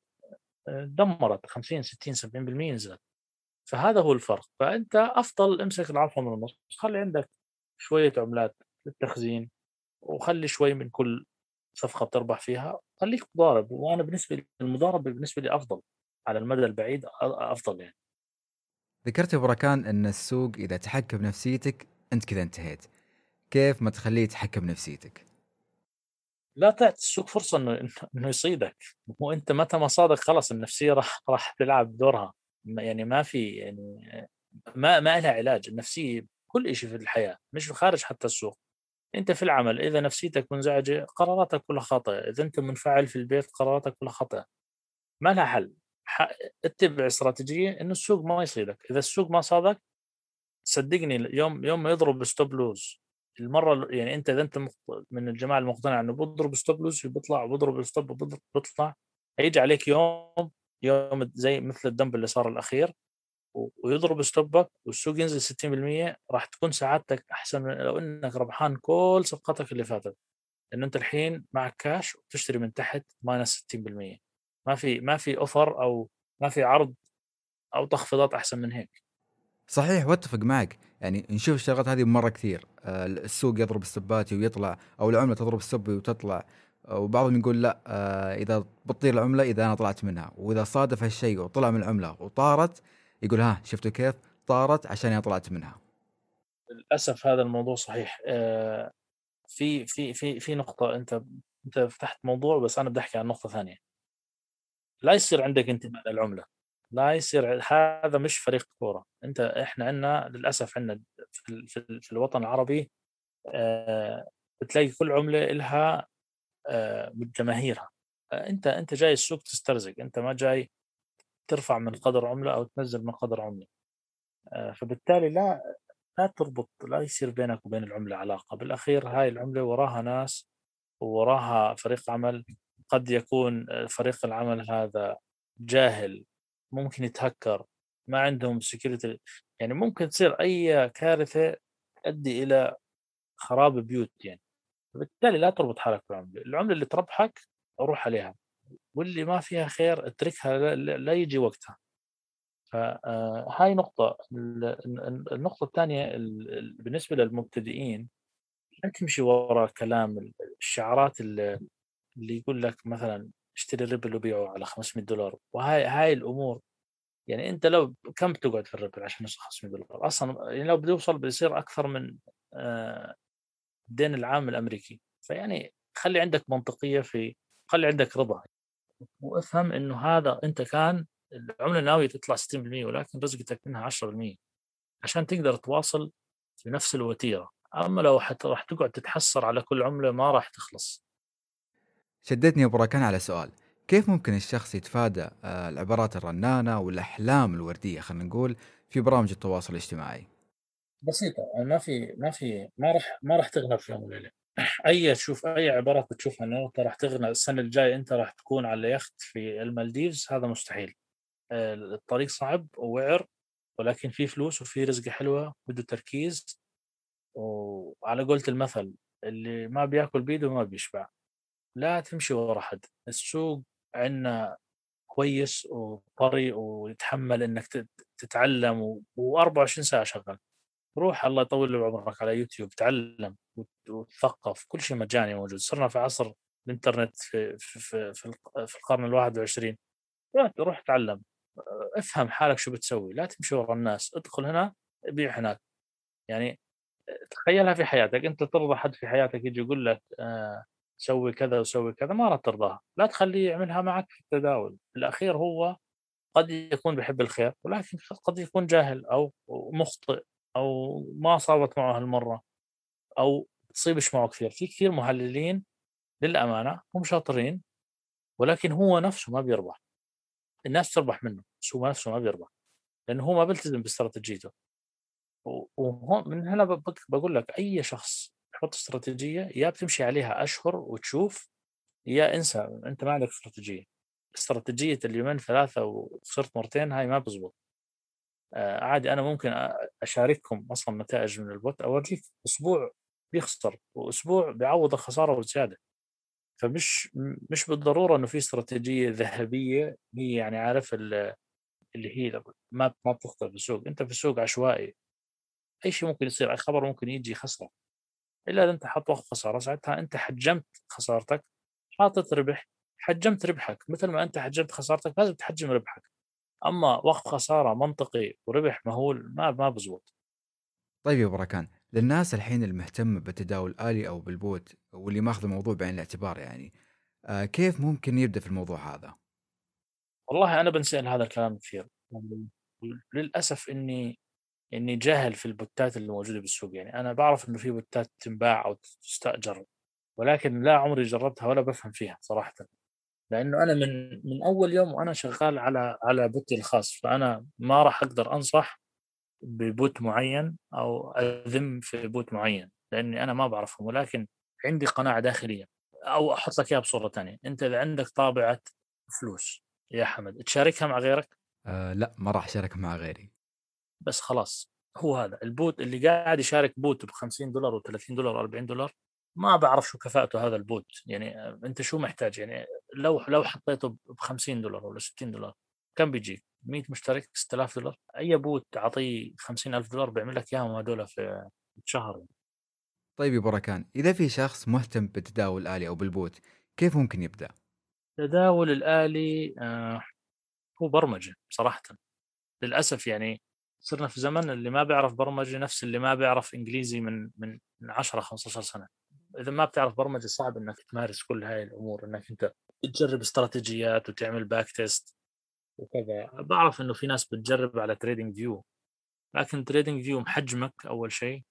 دمرت 50 60 70% نزلت. فهذا هو الفرق. فأنت أفضل امسك العرض من النص. خلي عندك شوية عملات للتخزين وخلي شوي من كل صفقة بتربح فيها. خليك مضارب. وأنا بالنسبة لي المضاربة بالنسبة لي أفضل على المدى البعيد أفضل يعني. ذكرت بركان إن السوق إذا تحكم بنفسيتك أنت كذا انتهيت. كيف ما تخليه يتحكم بنفسيتك؟ لا تعطي السوق فرصة انه إنه يصيدك. هو أنت متى ما صادك خلاص النفسية راح راح تلعب دورها. يعني ما في يعني ما ما لها علاج. النفسية كل شيء في الحياة مش خارج حتى السوق. أنت في العمل إذا نفسيتك منزعجة قراراتك كلها خاطئة. إذا أنت منفعل في البيت قراراتك كلها خاطئة. ما لها حل. اتبع استراتيجية إنه السوق ما يصيدك. إذا السوق ما صادك صدقني يوم يوم ما يضرب stop loss المرة يعني أنت إذا أنت من الجماعة المقتنع إنه بضرب stop loss بيطلع بضرب stop بيطلع هيجي عليك يوم يوم زي مثل ال dump اللي صار الأخير ويضرب stop ك والسوق ينزل 60% راح تكون سعادتك أحسن من لو إنك ربحان كل صفقاتك اللي فاتت. لأنه أنت الحين معك كاش وتشتري من تحت minus 60% ما في ما في offer أو ما في عرض أو تخفيضات أحسن من هيك. صحيح واتفق معك. يعني نشوف الشغلات هذه مرة كثير. آه، السوق يضرب السباتي ويطلع أو العملة تضرب ال stop وتطلع. وبعضهم يقول لأ آه، إذا بتطير العملة إذا أنا طلعت منها. وإذا صادف هالشيء وطلع من العملة وطارت يقول ها شفتوا كيف؟ طارت عشان أنا طلعت منها. للأسف هذا الموضوع صحيح. آه، في في في في نقطة أنت أنت فتحت موضوع بس أنا بدي أحكي عن نقطة ثانية. لا يصير عندك انتماء للعملة. لا يصير هذا مش فريق كورة. انت إحنا عندنا للأسف عندنا في, في, في الوطن العربي آه بتلاقي كل عملة لها آه جماهيرها آه انت انت جاي السوق تسترزق. انت ما جاي ترفع من قدر عملة أو تنزل من قدر عملة. آه فبالتالي لا لا تربط لا يصير بينك وبين العملة علاقة. بالأخير هاي العملة وراها ناس ووراها فريق عمل قد يكون فريق العمل هذا جاهل ممكن يتهكر ما عندهم سكيورتي يعني ممكن تصير أي كارثة تؤدي إلى خراب بيوت يعني. فبالتالي لا تربط حالك بالعمله العملة اللي تربحك روح عليها واللي ما فيها خير اتركها لا يجي وقتها. فهاي آه، نقطة. النقطة الثانية بالنسبة للمبتدئين لا تمشي وراء كلام الشعارات اللي يقول لك مثلا اشتري ريبل وبيعه على 500 دولار وهاي هاي الأمور. يعني أنت لو كم بتقعد في الريبل عشان يوصل 500 دولار؟ أصلا يعني لو بده يوصل بيصير أكثر من الدين آه، العام الأمريكي. فيعني خلي عندك منطقية في خلي عندك رضا وافهم إنه هذا أنت كان العملة ناوية تطلع 60% ولكن رزقتك منها 10% عشان تقدر تواصل في نفس الوتيرة. أما لو حتى راح تقعد تتحسر على كل عملة ما راح تخلص. شدتني أبو راكان على سؤال. كيف ممكن الشخص يتفادى آه، العبارات الرنانة والأحلام الوردية خلينا نقول في برامج التواصل الاجتماعي؟ بسيطة ما في ما في ما راح ما راح تغنى في يوم وليلة. أي تشوف أي عبارات بتشوفها إنه أنت راح تغنى السنة الجاية أنت راح تكون على يخت في المالديفز هذا مستحيل. آه، الطريق صعب ووعر ولكن في فلوس وفي رزقه حلوة بده تركيز. وعلى قولة المثل اللي ما بيأكل بيده ما بيشبع. لا تمشي ورا حد. السوق عندنا كويس وطري ويتحمل إنك تتعلم و24 ساعة شغال. روح الله يطول له عمرك على يوتيوب تعلم وتثقف. كل شيء مجاني موجود. صرنا في عصر الإنترنت في في في, في القرن الواحد والعشرين روح روح تعلم. افهم حالك شو بتسوي. لا تمشي ورا الناس. ادخل هنا بيع هناك. يعني تخيلها في حياتك. أنت ترضى حد في حياتك يجي يقول لك آه سوي كذا وسوي كذا ما راح ترضاها. لا تخليه يعملها معك في التداول. الأخير هو قد يكون بحب الخير ولكن قد يكون جاهل أو مخطئ أو ما صابت معه هالمرة أو تصيبش معه كثير. في كثير محللين للأمانة هم شاطرين ولكن هو نفسه ما بيربح. الناس تربح منه بس هو نفسه ما بيربح لأنه هو ما بيلتزم باستراتيجيته. وهون من هنا بقول لك أي شخص تحط استراتيجية يا بتمشي عليها أشهر وتشوف يا انسى أنت ما عندك استراتيجية. استراتيجية اليومين ثلاثة وخسرت مرتين هاي ما بزبط. آه عادي أنا ممكن أشارككم أصلا نتائج من البوت أوريك أسبوع بيخسر وأسبوع بيعوض الخسارة وزياده فمش مش بالضرورة إنه في استراتيجية ذهبية هي يعني عارف اللي هي ما ما بتخطر في السوق. أنت في السوق عشوائي. أي شيء ممكن يصير أي خبر ممكن يجي خسرة. الا إذا أنت حاط خسارة ساعتها أنت حجمت خسارتك حاطط ربح حجمت ربحك. مثل ما أنت حجمت خسارتك لازم تحجم ربحك. أما وقت خسارة منطقي وربح مهول ما ما بزبط. طيب يا بركان للناس الحين المهتمة بالتداول الآلي أو بالبوت واللي ماخذ الموضوع بعين الاعتبار يعني آه كيف ممكن يبدأ في الموضوع هذا؟ والله أنا بنسأل هذا الكلام كثير. يعني للأسف إني إني جاهل في البوتات اللي موجودة بالسوق. يعني أنا بعرف إنه في بوتات تنباع أو تستأجر ولكن لا عمري جربتها ولا بفهم فيها صراحة. لأنه أنا من من أول يوم وأنا شغال على على بوتي الخاص فأنا ما راح أقدر أنصح ببوت معين أو أذم في بوت معين لأني أنا ما بعرفهم ولكن عندي قناعة داخلية. أو أحط لك إياها بصورة ثانية أنت إذا عندك طابعة فلوس يا حمد تشاركها مع غيرك؟ آه لا ما راح أشارك مع غيري. بس خلاص هو هذا. البوت اللي قاعد يشارك بوت ب 50 دولار و30 دولار و40 دولار ما بعرف شو كفاءته هذا البوت. يعني أنت شو محتاج؟ يعني لو لو حطيته ب 50 دولار ولا 60 دولار كم بيجيك؟ 100 مشترك؟ 6000 دولار؟ أي بوت تعطيه 50000 دولار بيعمل لك إياهم هذول في شهر. طيب يا بركان إذا في شخص مهتم بالتداول الآلي أو بالبوت كيف ممكن يبدأ؟ التداول الآلي آه هو برمجة صراحة. للأسف يعني صرنا في زمن اللي ما بيعرف برمجة نفس اللي ما بيعرف إنجليزي من من من 10 15 سنة. إذا ما بتعرف برمجة صعب إنك تمارس كل هاي الأمور إنك أنت تجرب استراتيجيات وتعمل back test وكذا. بعرف إنه في ناس بتجرب على تريدنج فيو لكن تريدنج فيو محجمك أول شيء.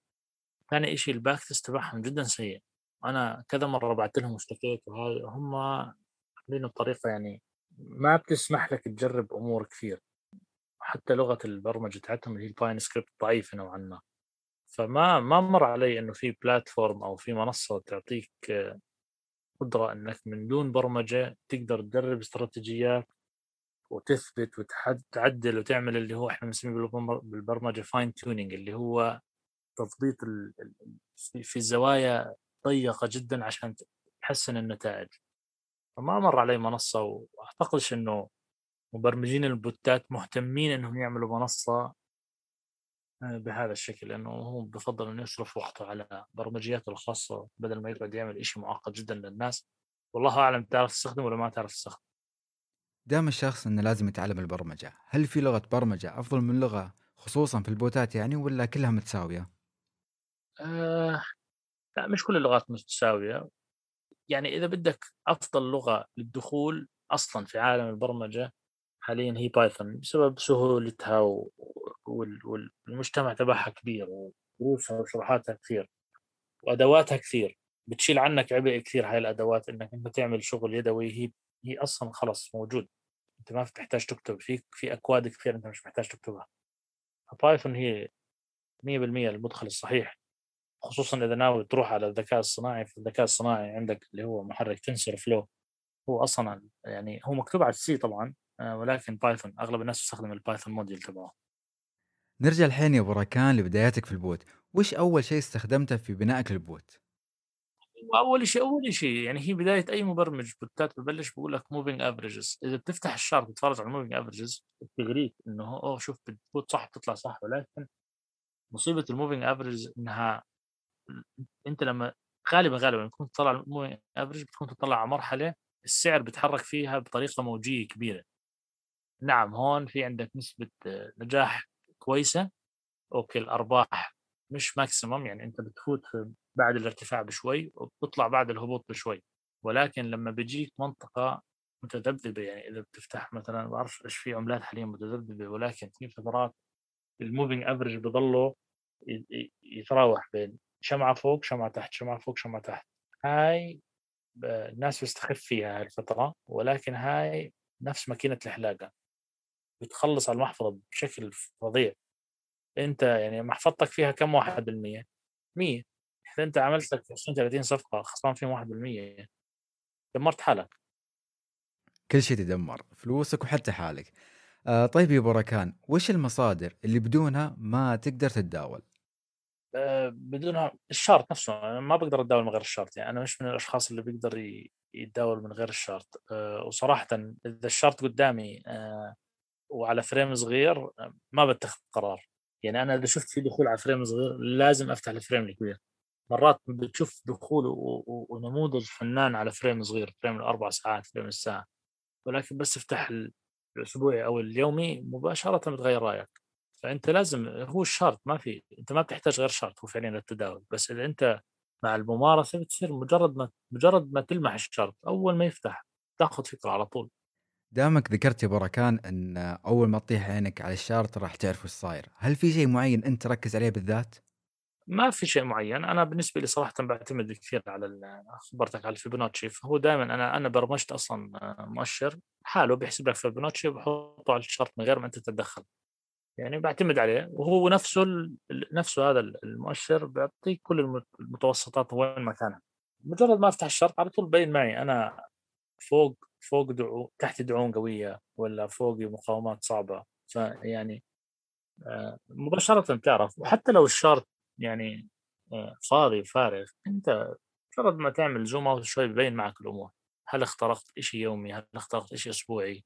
ثاني شيء ال back test تبعهم جدا سيء. أنا كذا مرة بعت لهم واشتكيت وهاي هم عاملينه بطريقة يعني ما بتسمح لك تجرب أمور كثير. حتى لغة البرمجة تاعتهم اللي هي ال Pine Script ضعيفة نوعا ما. فما ما مر علي إنه في platform أو في منصة تعطيك قدرة إنك من دون برمجة تقدر تجرب استراتيجيات وتثبت وتعدل وتعمل اللي هو إحنا بنسميه بالبرمجة fine tuning اللي هو تضبيط في الزوايا ضيقة جدا عشان تحسن النتائج. فما مر علي منصة وأعتقدش إنه مبرمجين البوتات مهتمين إنهم يعملوا منصة آه، بهذا الشكل لأنه هو بفضل إنه يصرف وقته على برمجياته الخاصة بدل ما يقعد يعمل شيء معقد جدا للناس. والله أعلم تعرف تستخدمه ولا ما تعرف تستخدمه. دام الشخص إنه لازم يتعلم البرمجة هل في لغة برمجة أفضل من لغة خصوصا في البوتات يعني ولا كلها متساوية؟ آه لا مش كل اللغات متساوية. يعني إذا بدك أفضل لغة للدخول أصلا في عالم البرمجة حاليا هي بايثون بسبب سهولتها والمجتمع تبعها كبير ودروسها وشروحاتها كثير وأدواتها كثير. بتشيل عنك عبء كثير هاي الأدوات إنك أنت تعمل شغل يدوي. هي هي أصلا خلص موجود. أنت ما تحتاج تكتب. في في أكواد كثير أنت مش محتاج تكتبها. بايثون هي 100% المدخل الصحيح خصوصا إذا ناوي تروح على الذكاء الصناعي. في الذكاء الصناعي عندك اللي هو محرك TensorFlow هو أصلا يعني هو مكتوب على ال C طبعا. ولكن بايثون أغلب الناس تستخدم البايثون module تبعه. نرجع الحين يا بركان لبداياتك في البوت. وش أول شيء استخدمته في بنائك للبوت؟ أول شيء أول شيء يعني هي بداية أي مبرمج بوتات ببلش بقول لك moving averages إذا بتفتح الشارت تتفرج على ال moving averages بتغريك إنه أوه شوف بتفوت صح بتطلع صح. ولكن مصيبة ال moving average إنها أنت لما غالبا غالبا تكون تطلع average بتكون تطلع على مرحلة السعر بيتحرك فيها بطريقة موجية كبيرة. نعم هون في عندك نسبة نجاح كويسة. okay الأرباح مش maximum يعني أنت بتفوت بعد الارتفاع بشوي وبتطلع بعد الهبوط بشوي. ولكن لما بيجيك منطقة متذبذبة يعني إذا بتفتح مثلا ما بعرف إيش في عملات حاليا متذبذبة ولكن في فترات ال moving average بضله يتراوح بين شمعة فوق شمعة تحت شمعة فوق شمعة تحت. هاي الناس بتستخف فيها هاي الفترة ولكن هاي نفس ماكينة الحلاقة. بتخلص على المحفظة بشكل فظيع. أنت يعني محفظتك فيها كم واحد بالمية؟ مية. إذا أنت عملت لك 20 30 صفقة خسران فيهم واحد بالمية دمرت حالك. كل شيء تدمر فلوسك وحتى حالك. آه طيب يا بركان وش المصادر اللي بدونها ما تقدر تتداول؟ آه، بدونها الشارت نفسه أنا ما بقدر أتداول من غير الشارت يعني. أنا مش من الأشخاص اللي بيقدر يتداول من غير ال chart. أه وصراحه إذا ال chart قدامي أه وعلى frame صغير ما بتخذ قرار. يعني أنا إذا شفت في دخول على frame صغير لازم أفتح ال frame الكبير. مرات بتشوف دخول ونموذج فنان على frame صغير frame الأربع ساعات frame الساعة. ولكن بس افتح الأسبوعي أو اليومي مباشرة بتغير رأيك. فأنت لازم هو ال chart ما في أنت ما بتحتاج غير chart هو فعليا للتداول بس إذا أنت مع الممارسة بتصير مجرد ما مجرد ما تلمح ال chart أول ما يفتح تأخذ فكرة على طول. دامك ذكرت يا بركان إن أول ما تطيح عينك على ال chart راح تعرف وش صاير، هل في شيء معين أنت تركز عليه بالذات؟ ما في شيء معين. أنا بالنسبة لي صراحة بعتمد كثير على خبرتك على الفيبوناتشي. فهو دائما أنا أنا برمجت أصلا مؤشر حاله بيحسب لك فيبوناتشي وبحطه على ال chart من غير ما أنت تتدخل. يعني بعتمد عليه. وهو نفسه نفسه هذا المؤشر بيعطيك كل المتوسطات وين مكانها مجرد ما أفتح الشرط على طول بين معي. أنا فوق فوق دعو تحت دعوم قوية ولا فوقي مقاومات صعبة؟ فيعني آه، مباشرة بتعرف وحتى لو الشارت يعني آه، فاضي فارغ أنت مجرد ما تعمل زوم أوت شوي ببين معك الأمور. هل اخترقت شيء يومي؟ هل اخترقت شيء أسبوعي؟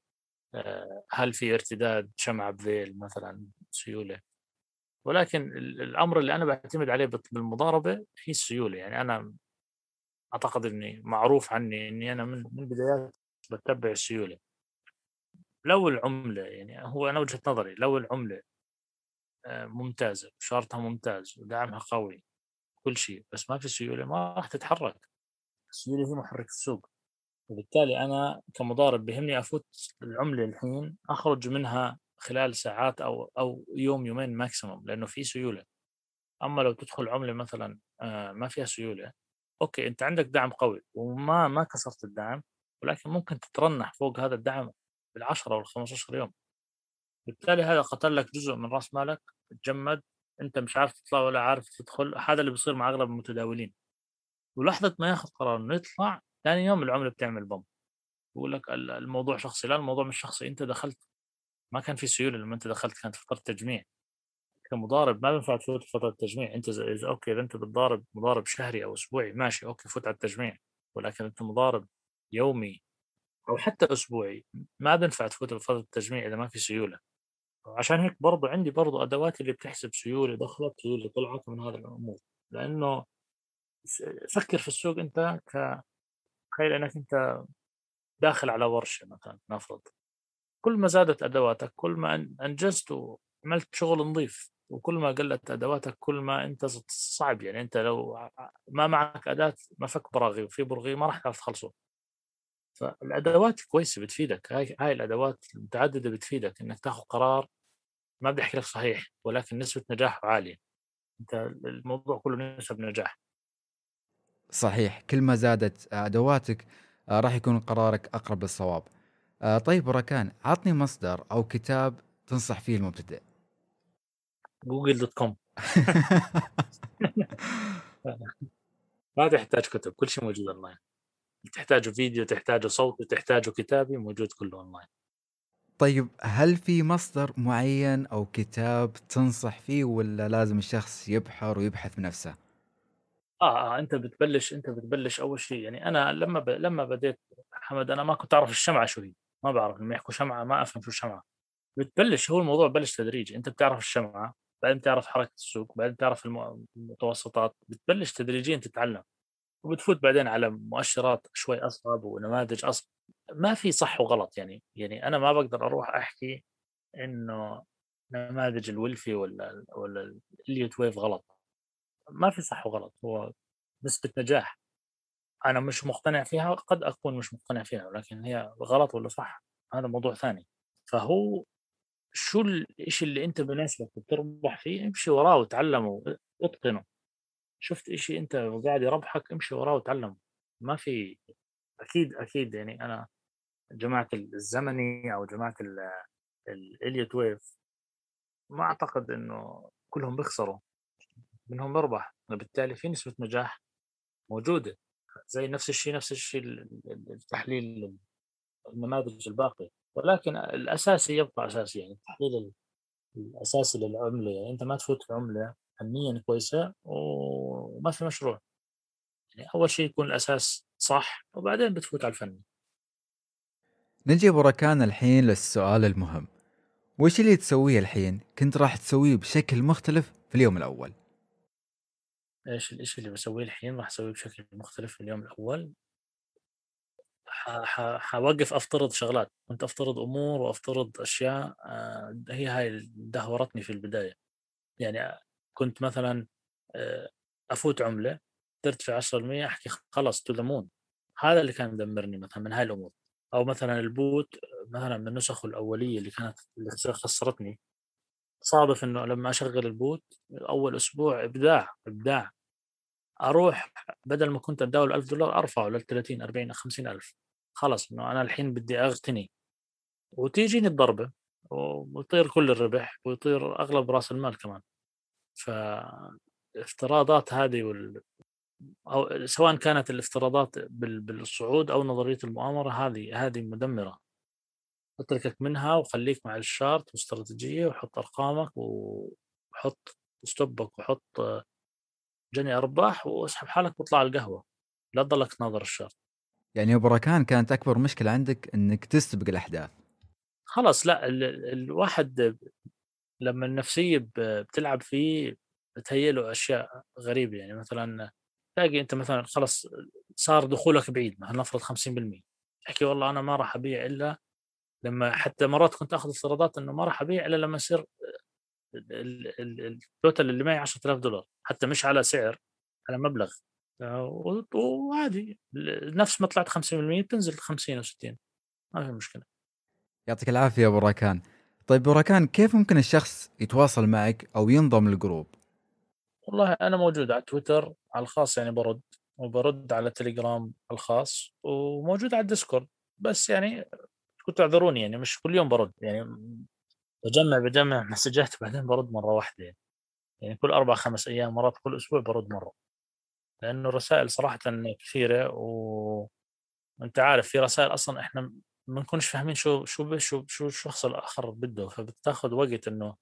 آه، هل في ارتداد شمعة بذيل مثلا سيولة؟ ولكن الأمر اللي أنا بعتمد عليه بالمضاربة هي السيولة. يعني أنا أعتقد أني معروف عني أني أنا من من بدايات بتبع السيولة لو العملة يعني هو أنا وجهة نظري لو العملة آه، ممتازة شارتها ممتاز ودعمها قوي كل شيء بس ما في سيولة ما راح تتحرك. السيولة هي محرك السوق. وبالتالي أنا كمضارب بهمني أفوت العملة الحين أخرج منها خلال ساعات أو أو يوم يومين maximum لأنه في سيولة. أما لو تدخل عملة مثلا آه، ما فيها سيولة okay أنت عندك دعم قوي وما ما كسرت الدعم ولكن ممكن تترنح فوق هذا الدعم بالعشرة وال 15 يوم. بالتالي هذا قتل لك جزء من رأس مالك تجمد أنت مش عارف تطلع ولا عارف تدخل هذا اللي بيصير مع أغلب المتداولين. ولحظة ما ياخذ قرار إنه يطلع ثاني يوم العملة بتعمل boom. يقول لك الموضوع شخصي لا الموضوع مش شخصي أنت دخلت. ما كان في سيولة لما أنت دخلت كانت فترة تجميع. كمضارب ما بينفع تفوت فترة تجميع. أنت إذا okay إذا أنت بتضارب مضارب شهري أو أسبوعي ماشي okay فوت على التجميع. ولكن أنت مضارب يومي أو حتى أسبوعي ما بينفع تفوت بفتره التجميع إذا ما في سيولة. عشان هيك برضو عندي برضو أدوات اللي بتحسب سيولة دخلت سيولة طلعت من هذا الأمور. لأنه فكر في السوق أنت ك تخيل إنك أنت داخل على ورشة مثلا نفرض. كل ما زادت أدواتك كل ما أنجزت وعملت شغل نظيف وكل ما قلت أدواتك كل ما أنت صعب يعني أنت لو ما معك أداة مفك براغي وفي برغي ما راح تعرف تخلصه. فالأدوات كويسة بتفيدك هاي هاي الأدوات المتعددة بتفيدك إنك تاخذ قرار ما بدي أحكي لك صحيح ولكن نسبة نجاحه عالية. أنت الموضوع كله نسب نجاح. صحيح كل ما زادت أدواتك آه، راح يكون قرارك أقرب للصواب. آه، طيب بركان عطني مصدر أو كتاب تنصح فيه المبتدئ. جوجل dot com. ما تحتاج كتب كل شيء موجود أونلاين. تحتاجه فيديو تحتاجه صوت تحتاجه كتابي موجود كله اونلاين طيب هل في مصدر معين أو كتاب تنصح فيه ولا لازم الشخص يبحر ويبحث بنفسه؟ آه، آه، أنت بتبلّش أنت بتبلّش أول شيء. يعني أنا لمّا ب لمّا بديت حمد أنا ما كنت أعرف الشمعة شو هي، ما بعرف لمّا يحكوا شمعة ما أفهم شو الشمعة، بتبلّش هو الموضوع ببلش تدريجي، أنت بتعرف الشمعة، بعدين بتعرف حركة السوق، بعدين بتعرف الم المتوسطات، بتبلّش تدريجيًا تتعلم، وبتفوت بعدين على مؤشرات شوي أصعب ونماذج أصعب، ما في صح وغلط يعني، يعني أنا ما باقدر أروح أحكي إنه نماذج الولفي ولا ولا الإليوت ويف غلط. ما في صح وغلط هو نسبة نجاح. أنا مش مقتنع فيها قد أكون مش مقتنع فيها ولكن هي غلط ولا صح هذا موضوع ثاني. فهو شو الشيء اللي أنت بيناسبك وبتربح فيه امشي وراه وتعلمه أتقنه. شفت شيء أنت قاعد يربحك امشي وراه وتعلمه. ما في أكيد أكيد يعني أنا جماعة الزمني أو جماعة الإليوت ويف ما أعتقد إنه كلهم بيخسروا. منهم مربح وبالتالي في نسبة نجاح موجودة. زي نفس الشيء نفس الشيء التحليل النماذج الباقية. ولكن الأساسي يبقى أساسي يعني التحليل الأساسي للعملة. يعني أنت ما تفوت في عملة فنيا كويسة وما في مشروع. يعني أول شيء يكون الأساس صح وبعدين بتفوت على الفني. نجي بركان الحين للسؤال المهم. وش اللي تسويه الحين؟ كنت راح تسويه بشكل مختلف في اليوم الأول. إيش الاشي اللي بسويه الحين راح أسويه بشكل مختلف في اليوم الأول؟ حوقف أفترض شغلات. كنت أفترض أمور وأفترض أشياء آه، هي هاي اللي دهورتني في البداية. يعني كنت مثلا آه، أفوت عملة ترتفع 10% أحكي خلص to the هذا اللي كان مدمرني مثلا من هاي الأمور. أو مثلا ال bot مثلا من نسخه الأولية اللي كانت اللي خسرتني. صادف إنه لما أشغل ال bot أول أسبوع إبداع إبداع. أروح بدل ما كنت اتداول 1000 دولار أرفعه لل 30 40 50 ألف. خلص إنه أنا الحين بدي أغتني. وتيجيني الضربة ويطير كل الربح ويطير أغلب رأس المال كمان. فافتراضات هذه وال... أو سواء كانت الافتراضات بال... بالصعود أو نظرية المؤامرة هذه هذه مدمرة. اتركك منها وخليك مع الشارت واستراتيجية وحط أرقامك وحط ستوبك وحط جني أرباح واسحب حالك واطلع على القهوة. لا تضلك تناظر الشارت. يعني يا بركان كانت أكبر مشكلة عندك إنك تستبق الأحداث. خلاص لا ال... الواحد لما النفسية. بتلعب فيه بتهيأ له أشياء غريبة. يعني مثلا تلاقي أنت مثلا خلص صار دخولك بعيد مثلا نفرض 50% تحكي والله أنا ما راح أبيع إلا لما حتى مرات كنت آخذ افتراضات إنه ما راح أبيع إلا لما يصير التوتال اللي معي 10000 دولار حتى مش على سعر على مبلغ. وعادي. نفس ما طلعت 50% بتنزل 50 أو 60 ما في مشكلة. يعطيك العافية يا براكان طيب بركان كيف ممكن الشخص يتواصل معك أو ينضم لل group؟ والله أنا موجود على تويتر على الخاص يعني برد وبرد على تليجرام الخاص وموجود على الديسكورد. بس يعني كنت اعذروني يعني مش كل يوم برد يعني. بجمع بجمع مسجات بعدين برد مرة واحدة يعني. يعني كل أربع خمس أيام مرات كل أسبوع برد مرة. لأنه الرسائل صراحة كثيرة و أنت عارف في رسائل أصلا إحنا ما نكونش فاهمين شو شو شو شو الشخص الآخر بده. فبتاخذ وقت إنه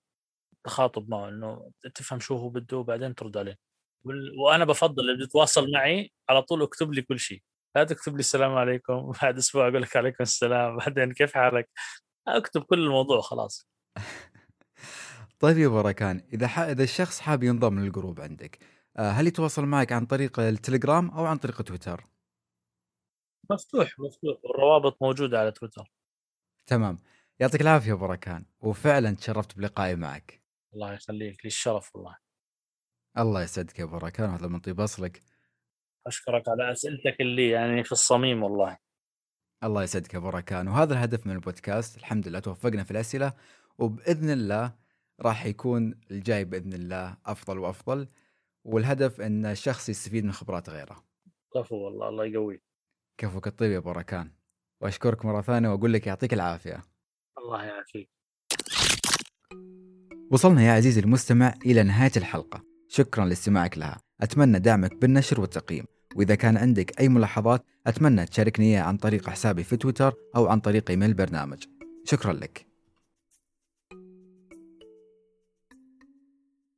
تخاطب معه إنه تفهم شو هو بده وبعدين ترد عليه. وأنا بفضل اللي بيتواصل معي على طول اكتب لي كل شيء. لا تكتب لي السلام عليكم بعد أسبوع أقول لك عليكم السلام بعدين كيف حالك؟ أكتب كل الموضوع خلاص طيب يا بركان إذا ح... إذا الشخص حاب ينضم للجروب عندك آه، هل يتواصل معك عن طريق التليجرام أو عن طريق تويتر؟ مفتوح مفتوح والروابط موجودة على تويتر. تمام. يعطيك العافية يا بركان وفعلا تشرفت بلقائي معك. الله يخليك لي الشرف والله. الله يسعدك يا بركان هذا من طيب أصلك. أشكرك على أسئلتك اللي يعني في الصميم والله. الله يسعدك يا بركان وهذا الهدف من البودكاست الحمد لله توفقنا في الأسئلة وبإذن الله راح يكون الجاي بإذن الله أفضل وأفضل والهدف أن الشخص يستفيد من خبرات غيره. كفو والله الله يقويك. كفوك الطيب يا بركان. وأشكرك مرة ثانية وأقول لك يعطيك العافية. الله يعافيك. وصلنا يا عزيزي المستمع إلى نهاية الحلقة. شكرا لاستماعك لها. أتمنى دعمك بالنشر والتقييم. وإذا كان عندك أي ملاحظات أتمنى تشاركني إياها عن طريق حسابي في تويتر أو عن طريق إيميل البرنامج. شكرا لك.